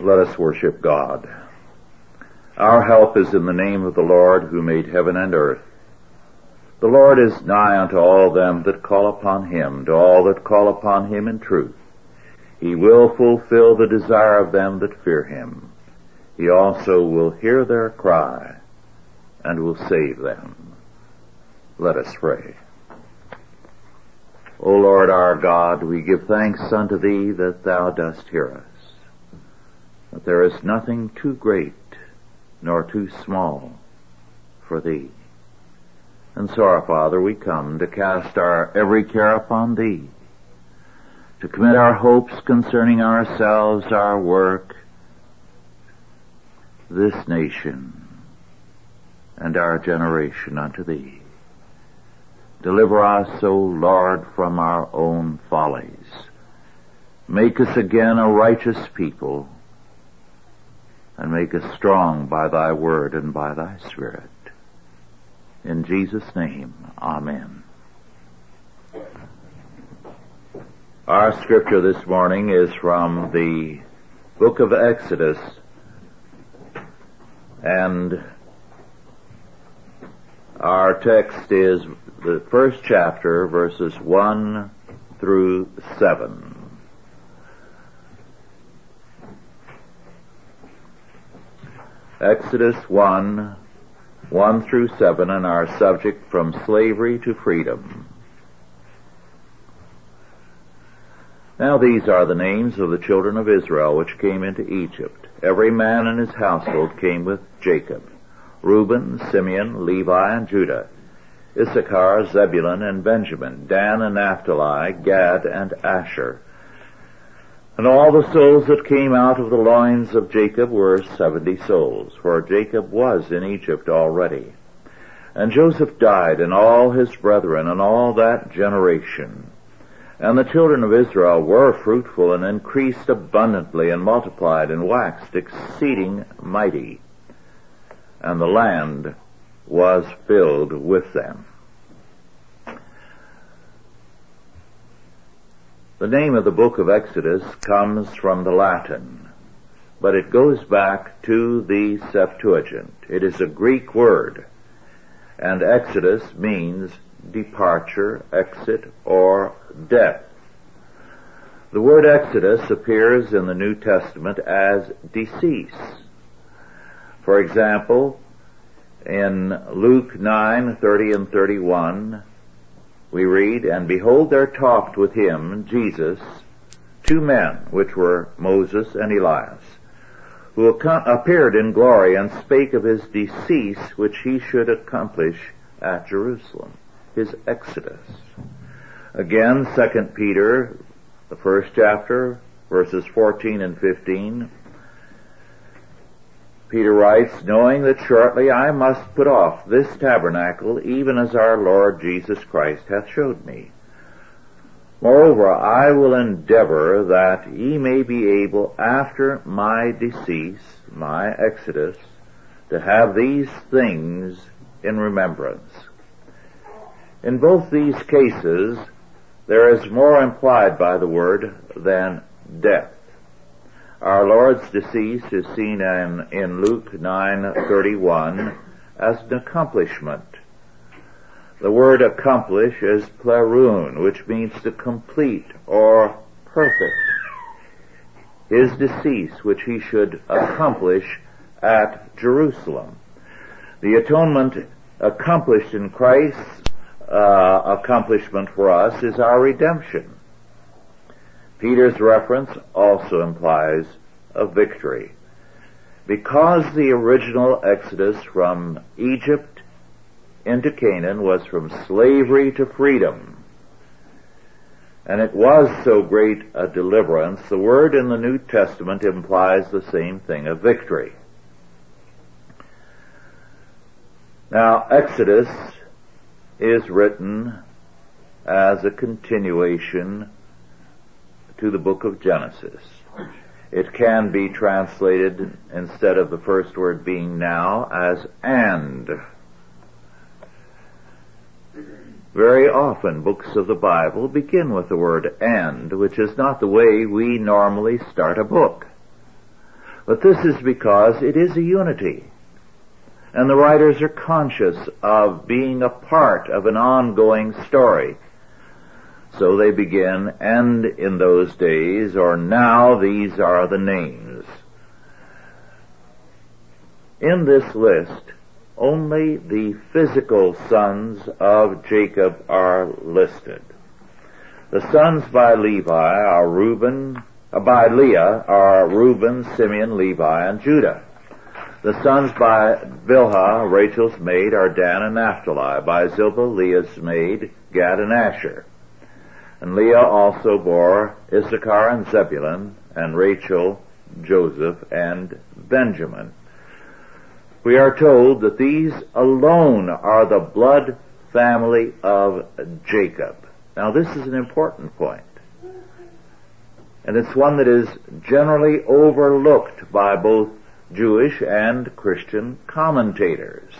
Let us worship God. Our help is in the name of the Lord who made heaven and earth. The Lord is nigh unto all them that call upon him, to all that call upon him in truth. He will fulfill the desire of them that fear him. He also will hear their cry and will save them. Let us pray. O Lord our God, we give thanks unto thee that thou dost hear us that there is nothing too great nor too small for thee. And so, our Father, we come to cast our every care upon thee, to commit our hopes concerning ourselves, our work, this nation, and our generation unto thee. Deliver us, O Lord, from our own follies. Make us again a righteous people, and make us strong by thy word and by thy spirit. In Jesus' name, Amen. Our scripture this morning is from the book of Exodus and our text is the first chapter verses 1 through 7. Exodus 1, 1 through 7, and our subject from slavery to freedom. Now these are the names of the children of Israel which came into Egypt. Every man in his household came with Jacob. Reuben, Simeon, Levi, and Judah. Issachar, Zebulun, and Benjamin. Dan and Naphtali, Gad, and Asher. And all the souls that came out of the loins of Jacob were seventy souls, for Jacob was in Egypt already. And Joseph died, and all his brethren, and all that generation. And the children of Israel were fruitful, and increased abundantly, and multiplied, and waxed exceeding mighty. And the land was filled with them. The name of the book of Exodus comes from the Latin, but it goes back to the Septuagint. It is a Greek word, and Exodus means departure, exit, or death. The word Exodus appears in the New Testament as decease. For example, in Luke 9, 30 and 31, we read, And behold, there talked with him, Jesus, two men, which were Moses and Elias, who appeared in glory and spake of his decease, which he should accomplish at Jerusalem, his exodus. Again, 2 Peter, the first chapter, verses 14 and 15, Peter writes, knowing that shortly I must put off this tabernacle even as our Lord Jesus Christ hath showed me. Moreover, I will endeavor that ye may be able after my decease, my exodus, to have these things in remembrance. In both these cases, there is more implied by the word than death. Our Lord's decease is seen in, in Luke 9:31 as an accomplishment. The word accomplish is plerun, which means to complete or perfect. His decease, which he should accomplish at Jerusalem. The atonement accomplished in Christ's uh, accomplishment for us is our redemption. Peter's reference also implies a victory. Because the original exodus from Egypt into Canaan was from slavery to freedom, and it was so great a deliverance, the word in the New Testament implies the same thing, a victory. Now, Exodus is written as a continuation to the book of Genesis. It can be translated instead of the first word being now as and. Very often books of the Bible begin with the word and, which is not the way we normally start a book. But this is because it is a unity. And the writers are conscious of being a part of an ongoing story. So they begin, and in those days, or now these are the names. In this list, only the physical sons of Jacob are listed. The sons by Levi are Reuben, uh, by Leah are Reuben, Simeon, Levi, and Judah. The sons by Bilhah, Rachel's maid, are Dan and Naphtali. By Zilpah, Leah's maid, Gad and Asher. And Leah also bore Issachar and Zebulun, and Rachel, Joseph, and Benjamin. We are told that these alone are the blood family of Jacob. Now this is an important point. And it's one that is generally overlooked by both Jewish and Christian commentators.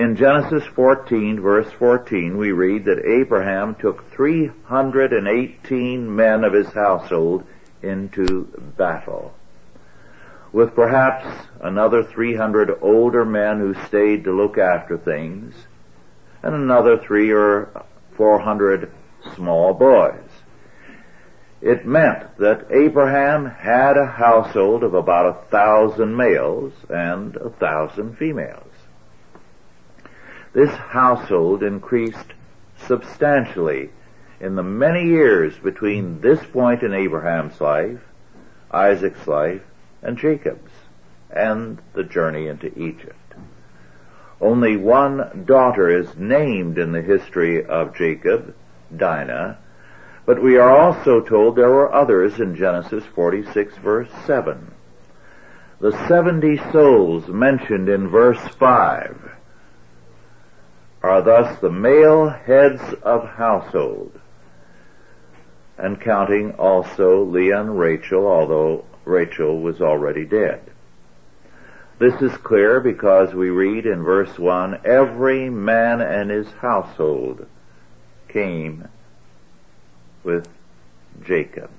In Genesis 14 verse 14 we read that Abraham took 318 men of his household into battle. With perhaps another 300 older men who stayed to look after things, and another three or 400 small boys. It meant that Abraham had a household of about a thousand males and a thousand females. This household increased substantially in the many years between this point in Abraham's life, Isaac's life, and Jacob's, and the journey into Egypt. Only one daughter is named in the history of Jacob, Dinah, but we are also told there were others in Genesis 46 verse 7. The 70 souls mentioned in verse 5 are thus the male heads of household, and counting also Leah and Rachel, although Rachel was already dead. This is clear because we read in verse 1, every man and his household came with Jacob.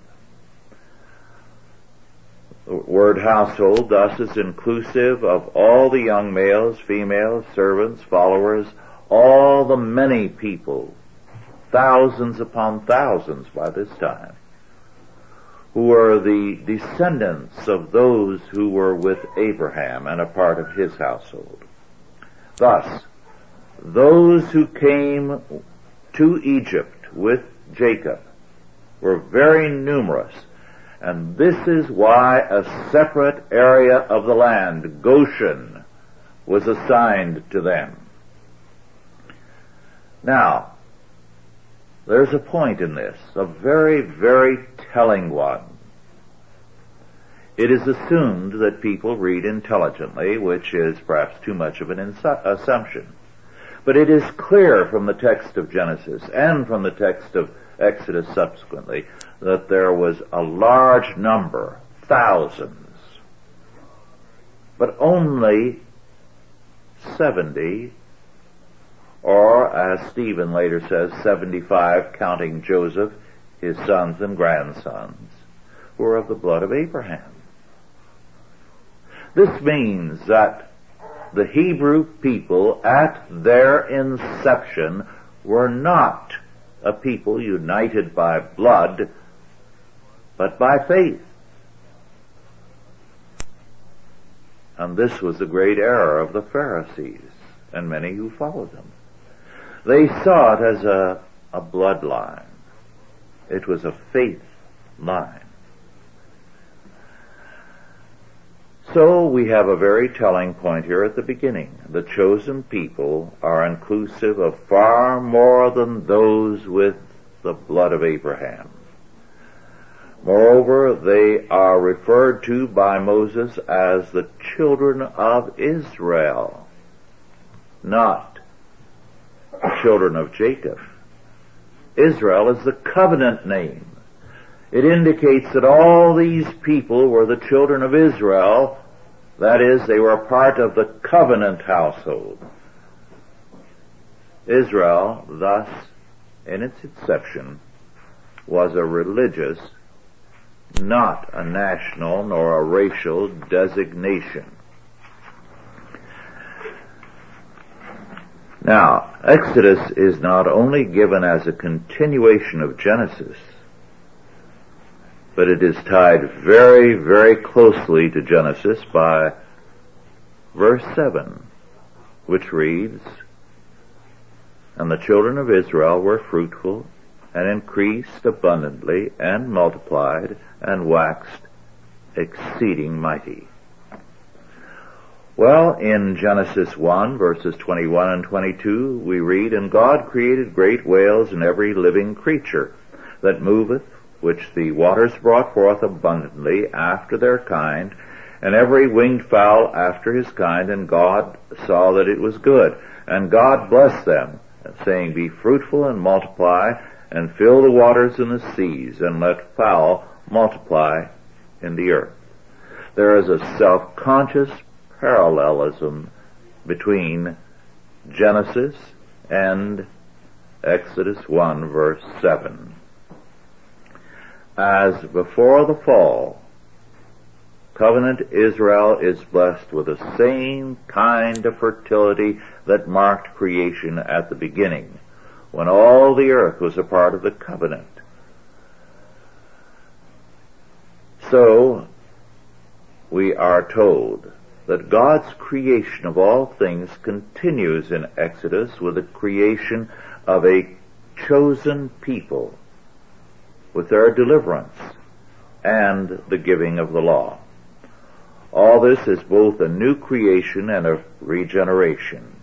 The word household thus is inclusive of all the young males, females, servants, followers, all the many people, thousands upon thousands by this time, who were the descendants of those who were with Abraham and a part of his household. Thus, those who came to Egypt with Jacob were very numerous, and this is why a separate area of the land, Goshen, was assigned to them. Now, there's a point in this, a very, very telling one. It is assumed that people read intelligently, which is perhaps too much of an assumption. But it is clear from the text of Genesis and from the text of Exodus subsequently that there was a large number, thousands, but only 70 or as Stephen later says, 75 counting Joseph, his sons and grandsons, were of the blood of Abraham. This means that the Hebrew people at their inception were not a people united by blood, but by faith. And this was the great error of the Pharisees and many who followed them. They saw it as a, a bloodline. It was a faith line. So we have a very telling point here at the beginning. The chosen people are inclusive of far more than those with the blood of Abraham. Moreover, they are referred to by Moses as the children of Israel, not children of Jacob. Israel is the covenant name. It indicates that all these people were the children of Israel. That is, they were a part of the covenant household. Israel, thus, in its inception, was a religious not a national nor a racial designation. Now, Exodus is not only given as a continuation of Genesis, but it is tied very, very closely to Genesis by verse 7, which reads, And the children of Israel were fruitful and increased abundantly and multiplied and waxed exceeding mighty. Well, in Genesis 1 verses 21 and 22 we read, And God created great whales and every living creature that moveth, which the waters brought forth abundantly after their kind, and every winged fowl after his kind, and God saw that it was good. And God blessed them, saying, Be fruitful and multiply, and fill the waters in the seas, and let fowl multiply in the earth. There is a self-conscious parallelism between Genesis and Exodus 1 verse 7. As before the fall, covenant Israel is blessed with the same kind of fertility that marked creation at the beginning when all the earth was a part of the covenant. So, we are told that God's creation of all things continues in Exodus with the creation of a chosen people with their deliverance and the giving of the law. All this is both a new creation and a regeneration.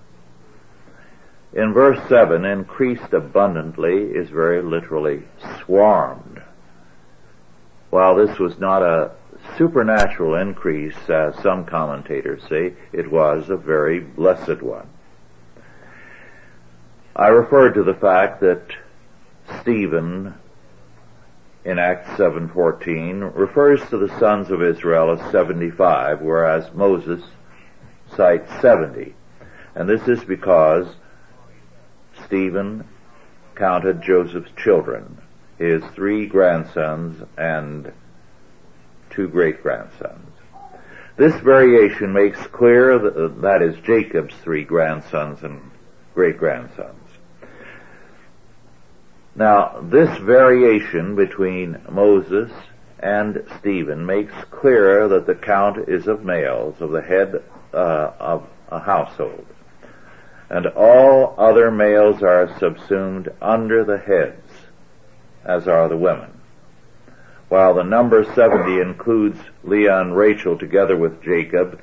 In verse 7, increased abundantly is very literally swarmed. While this was not a supernatural increase, as some commentators say, it was a very blessed one. I referred to the fact that Stephen in Acts 7:14 refers to the sons of Israel as 75 whereas Moses cites 70. And this is because Stephen counted Joseph's children, his three grandsons and two great grandsons. This variation makes clear that, that is Jacob's three grandsons and great grandsons. Now, this variation between Moses and Stephen makes clear that the count is of males, of the head uh, of a household and all other males are subsumed under the heads, as are the women. While the number 70 includes Leah and Rachel together with Jacob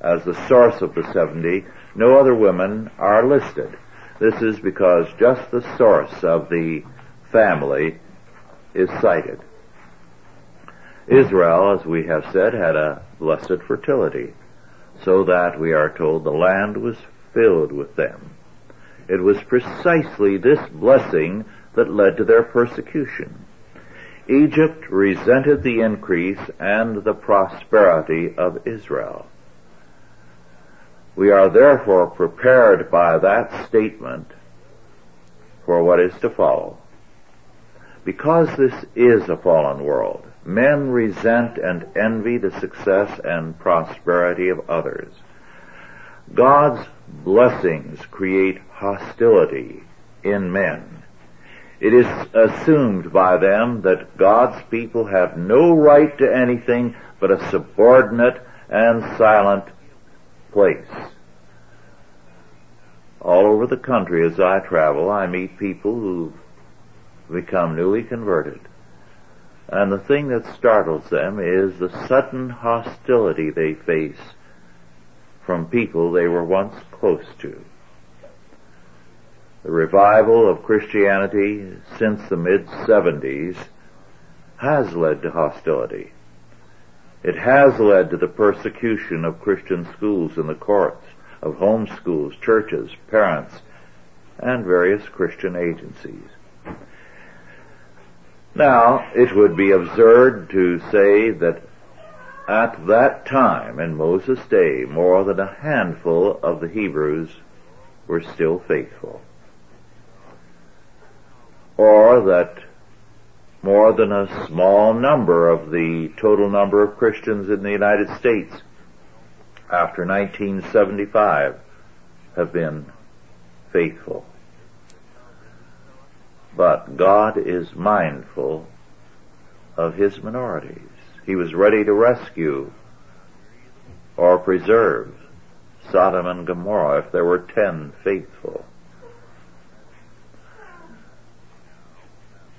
as the source of the 70, no other women are listed. This is because just the source of the family is cited. Israel, as we have said, had a blessed fertility, so that we are told the land was filled with them. It was precisely this blessing that led to their persecution. Egypt resented the increase and the prosperity of Israel. We are therefore prepared by that statement for what is to follow. Because this is a fallen world, men resent and envy the success and prosperity of others. God's blessings create hostility in men. It is assumed by them that God's people have no right to anything but a subordinate and silent place. All over the country as I travel, I meet people who've become newly converted. And the thing that startles them is the sudden hostility they face from people they were once close to. The revival of Christianity since the mid-70s has led to hostility. It has led to the persecution of Christian schools in the courts, of home schools, churches, parents, and various Christian agencies. Now, it would be absurd to say that at that time, in Moses' day, more than a handful of the Hebrews were still faithful. Or that more than a small number of the total number of Christians in the United States after 1975 have been faithful. But God is mindful of his minorities. He was ready to rescue or preserve Sodom and Gomorrah if there were ten faithful.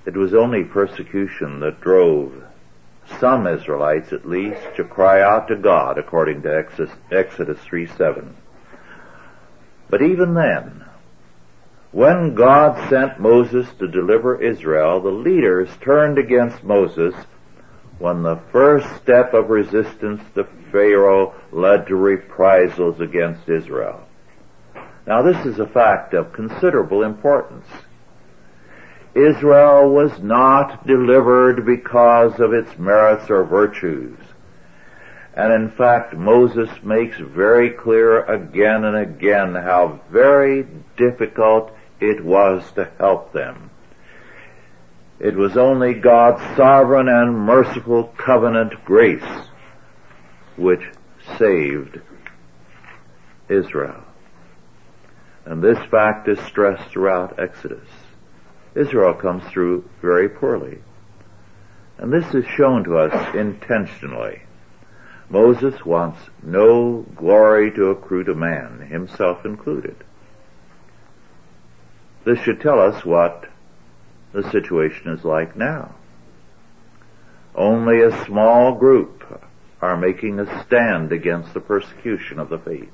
It was only persecution that drove some Israelites at least to cry out to God according to Exodus 3 7. But even then, when God sent Moses to deliver Israel, the leaders turned against Moses when the first step of resistance to Pharaoh led to reprisals against Israel. Now this is a fact of considerable importance. Israel was not delivered because of its merits or virtues. And in fact, Moses makes very clear again and again how very difficult it was to help them. It was only God's sovereign and merciful covenant grace which saved Israel. And this fact is stressed throughout Exodus. Israel comes through very poorly. And this is shown to us intentionally. Moses wants no glory to accrue to man, himself included. This should tell us what the situation is like now. Only a small group are making a stand against the persecution of the faith.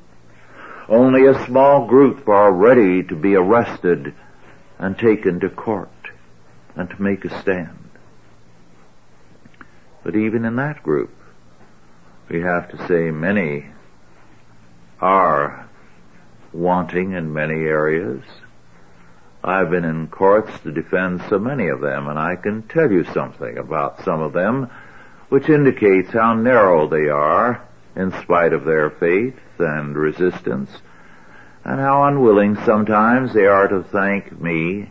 Only a small group are ready to be arrested and taken to court and to make a stand. But even in that group, we have to say many are wanting in many areas I've been in courts to defend so many of them, and I can tell you something about some of them which indicates how narrow they are in spite of their faith and resistance, and how unwilling sometimes they are to thank me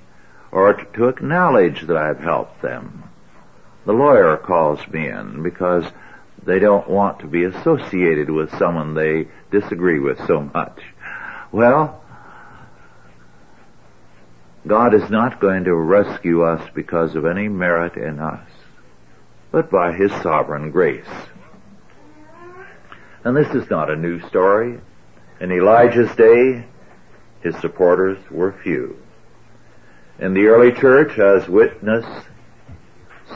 or to acknowledge that I've helped them. The lawyer calls me in because they don't want to be associated with someone they disagree with so much. Well, God is not going to rescue us because of any merit in us, but by His sovereign grace. And this is not a new story. In Elijah's day, his supporters were few. In the early church, as witness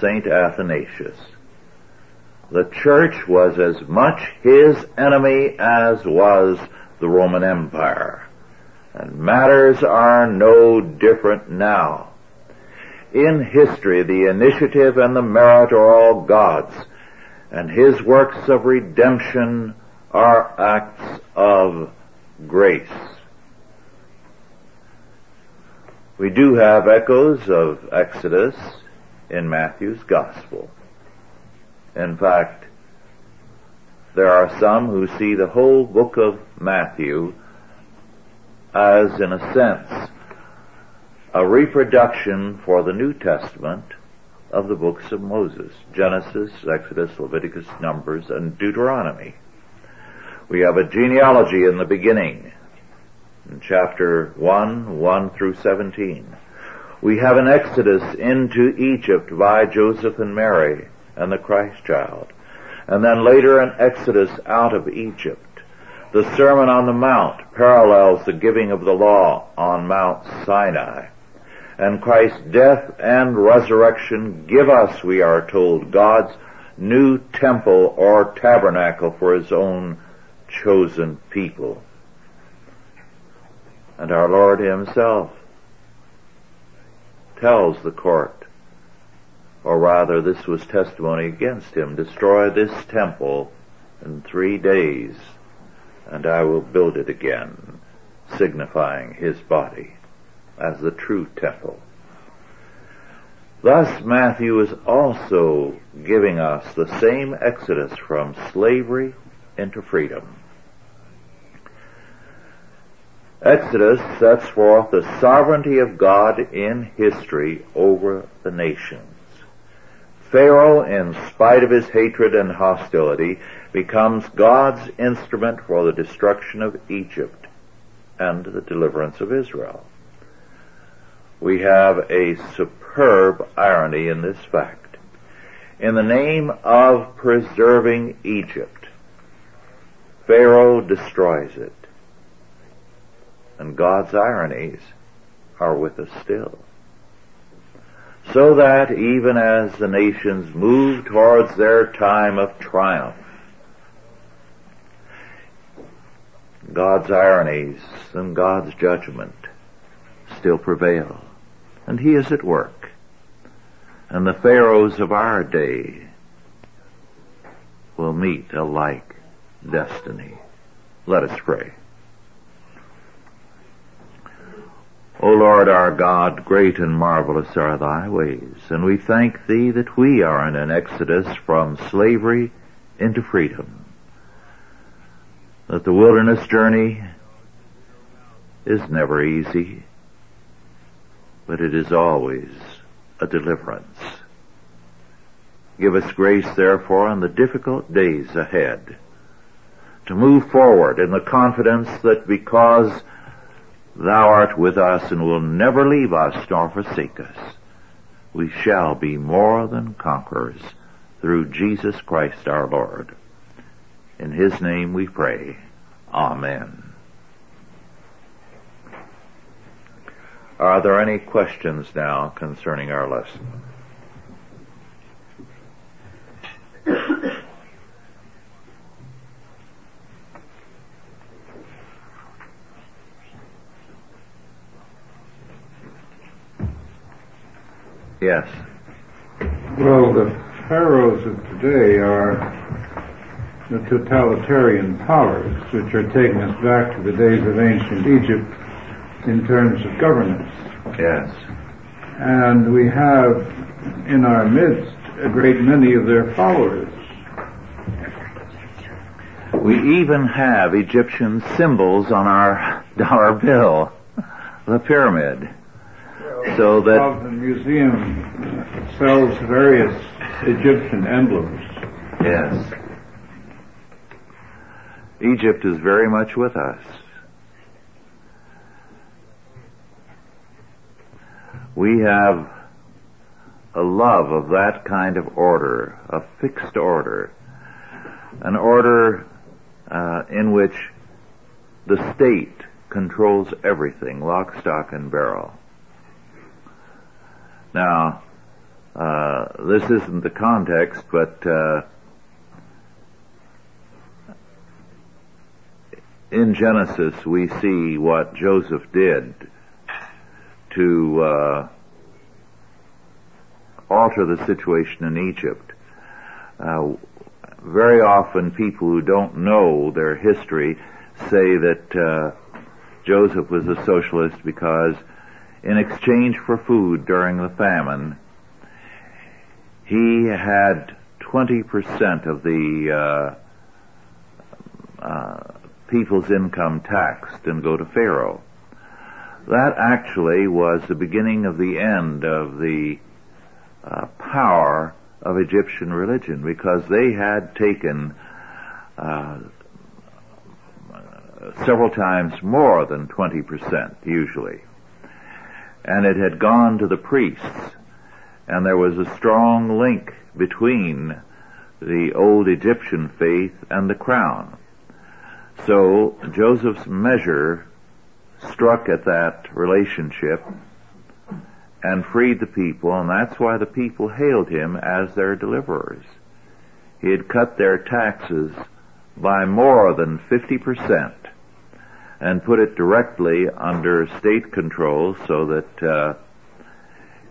Saint Athanasius, the church was as much his enemy as was the Roman Empire. And matters are no different now. In history, the initiative and the merit are all God's, and His works of redemption are acts of grace. We do have echoes of Exodus in Matthew's Gospel. In fact, there are some who see the whole book of Matthew as, in a sense, a reproduction for the New Testament of the books of Moses, Genesis, Exodus, Leviticus, Numbers, and Deuteronomy. We have a genealogy in the beginning, in chapter 1, 1 through 17. We have an exodus into Egypt by Joseph and Mary and the Christ child. And then later an exodus out of Egypt. The Sermon on the Mount parallels the giving of the law on Mount Sinai. And Christ's death and resurrection give us, we are told, God's new temple or tabernacle for His own chosen people. And our Lord Himself tells the court, or rather this was testimony against Him, destroy this temple in three days and I will build it again, signifying his body as the true temple. Thus Matthew is also giving us the same exodus from slavery into freedom. Exodus sets forth the sovereignty of God in history over the nations. Pharaoh, in spite of his hatred and hostility, becomes God's instrument for the destruction of Egypt and the deliverance of Israel. We have a superb irony in this fact. In the name of preserving Egypt, Pharaoh destroys it. And God's ironies are with us still. So that even as the nations move towards their time of triumph, God's ironies and God's judgment still prevail. And He is at work. And the pharaohs of our day will meet a like destiny. Let us pray. O Lord our God, great and marvelous are thy ways, and we thank thee that we are in an exodus from slavery into freedom. That the wilderness journey is never easy, but it is always a deliverance. Give us grace, therefore, in the difficult days ahead to move forward in the confidence that because thou art with us and will never leave us nor forsake us, we shall be more than conquerors through Jesus Christ our Lord. In his name we pray. Amen. Are there any questions now concerning our lesson? Yes. Well, the pharaohs of today are the totalitarian powers which are taking us back to the days of ancient Egypt in terms of governance. Yes. And we have in our midst a great many of their followers. We even have Egyptian symbols on our dollar bill, the pyramid so that the museum sells various Egyptian emblems. Yes. Egypt is very much with us. We have a love of that kind of order, a fixed order, an order uh, in which the state controls everything, lock, stock, and barrel. Now, uh, this isn't the context, but uh, in Genesis we see what Joseph did to uh, alter the situation in Egypt. Uh, very often people who don't know their history say that uh, Joseph was a socialist because in exchange for food during the famine, he had 20% of the uh, uh, people's income taxed and go to Pharaoh. That actually was the beginning of the end of the uh, power of Egyptian religion because they had taken uh, several times more than 20% usually and it had gone to the priests, and there was a strong link between the old Egyptian faith and the crown. So Joseph's measure struck at that relationship and freed the people, and that's why the people hailed him as their deliverers. He had cut their taxes by more than 50% and put it directly under state control so that uh,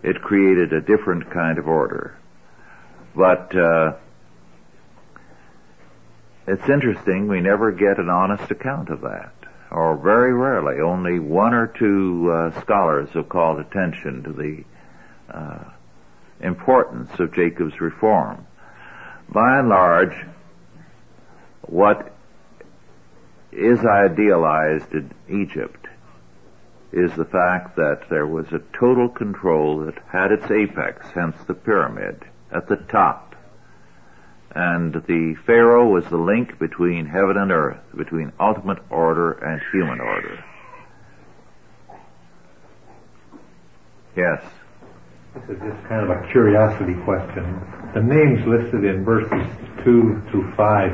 it created a different kind of order. But uh, it's interesting, we never get an honest account of that. Or very rarely, only one or two uh, scholars have called attention to the uh, importance of Jacob's reform. By and large, what is idealized in Egypt is the fact that there was a total control that had its apex, hence the pyramid, at the top. And the Pharaoh was the link between heaven and earth, between ultimate order and human order. Yes. This is just kind of a curiosity question. The names listed in verses 2 to 5,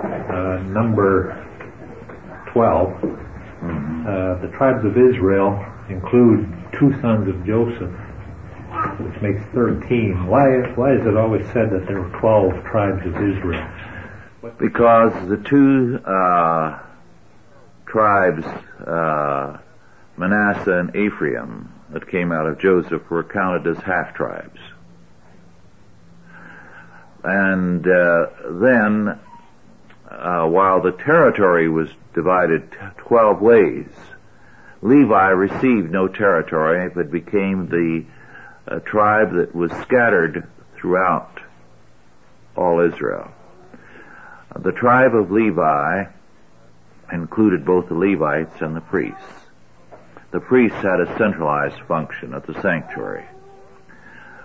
uh, number 12, mm-hmm. uh, the tribes of Israel include two sons of Joseph, which makes 13. Why, why is it always said that there were 12 tribes of Israel? Because the two uh, tribes, uh, Manasseh and Ephraim, that came out of Joseph were counted as half tribes. And uh, then, uh, while the territory was divided 12 ways, Levi received no territory, but became the uh, tribe that was scattered throughout all Israel. The tribe of Levi included both the Levites and the priests the priests had a centralized function at the sanctuary.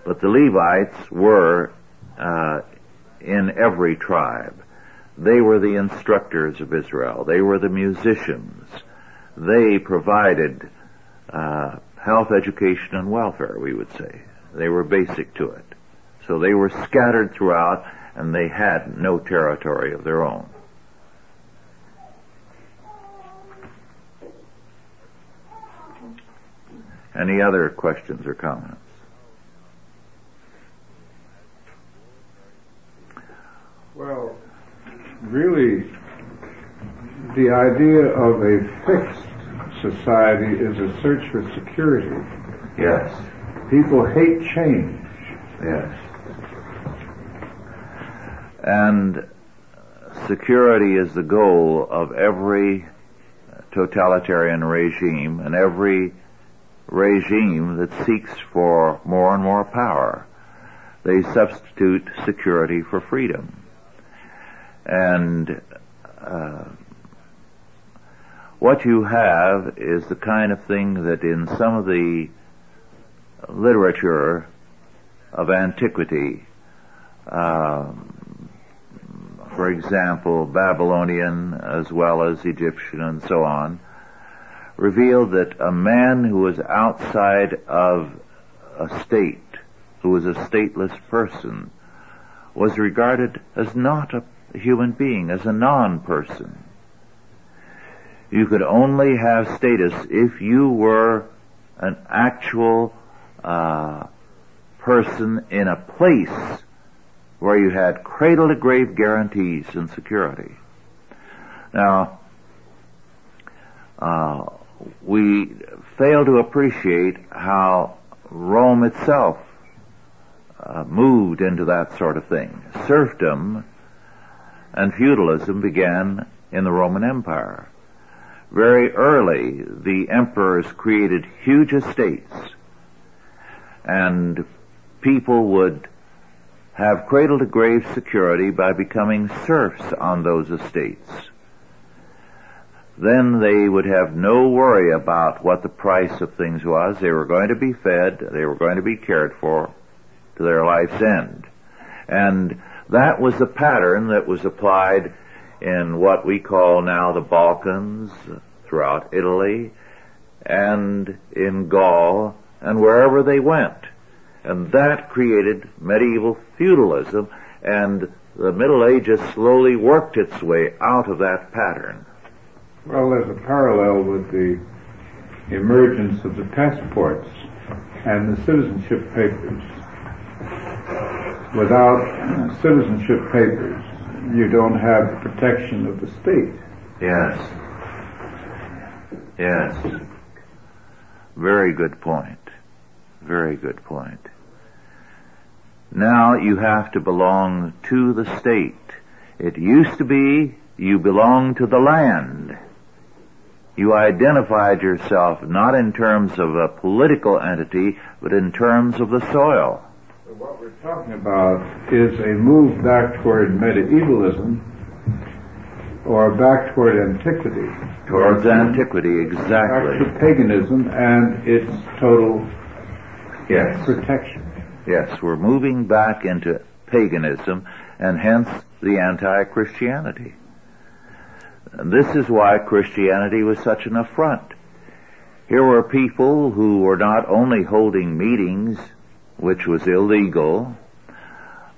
But the Levites were uh, in every tribe. They were the instructors of Israel. They were the musicians. They provided uh, health, education, and welfare, we would say. They were basic to it. So they were scattered throughout, and they had no territory of their own. Any other questions or comments? Well, really, the idea of a fixed society is a search for security. Yes. People hate change. Yes. And security is the goal of every totalitarian regime and every regime that seeks for more and more power. They substitute security for freedom. And uh, what you have is the kind of thing that in some of the literature of antiquity, um, for example, Babylonian as well as Egyptian and so on, revealed that a man who was outside of a state, who was a stateless person, was regarded as not a human being, as a non-person. You could only have status if you were an actual uh, person in a place where you had cradle to grave guarantees and security. Now, uh, we fail to appreciate how Rome itself uh, moved into that sort of thing. Serfdom and feudalism began in the Roman Empire. Very early, the emperors created huge estates, and people would have cradle to grave security by becoming serfs on those estates then they would have no worry about what the price of things was. They were going to be fed, they were going to be cared for to their life's end. And that was the pattern that was applied in what we call now the Balkans, throughout Italy, and in Gaul, and wherever they went. And that created medieval feudalism, and the Middle Ages slowly worked its way out of that pattern. Well, there's a parallel with the emergence of the passports and the citizenship papers. Without citizenship papers, you don't have the protection of the state. Yes. Yes. Very good point. Very good point. Now you have to belong to the state. It used to be you belonged to the land you identified yourself not in terms of a political entity, but in terms of the soil. What we're talking about is a move back toward medievalism or back toward antiquity. Towards antiquity, exactly. Back to paganism and its total yes. protection. Yes, we're moving back into paganism and hence the anti-Christianity. This is why Christianity was such an affront. Here were people who were not only holding meetings, which was illegal,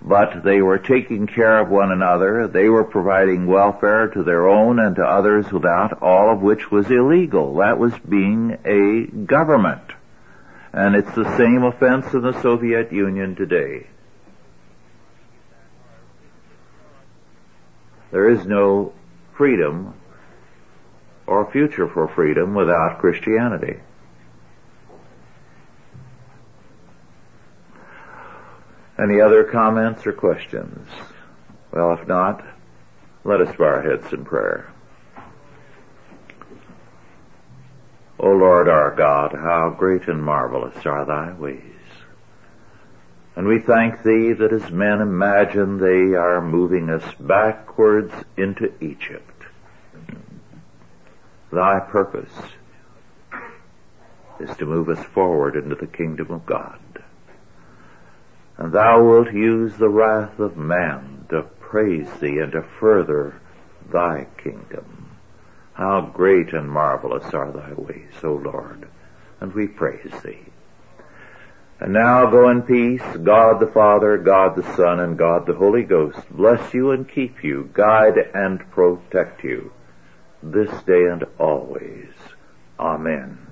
but they were taking care of one another. They were providing welfare to their own and to others without all of which was illegal. That was being a government. And it's the same offense in the Soviet Union today. There is no freedom or future for freedom without Christianity. Any other comments or questions? Well, if not, let us bow our heads in prayer. O Lord our God, how great and marvelous are thy ways. And we thank thee that as men imagine they are moving us backwards into Egypt, thy purpose is to move us forward into the kingdom of God and thou wilt use the wrath of man to praise thee and to further thy kingdom. How great and marvelous are thy ways, O Lord, and we praise thee. And now go in peace. God the Father, God the Son, and God the Holy Ghost bless you and keep you, guide and protect you this day and always. Amen.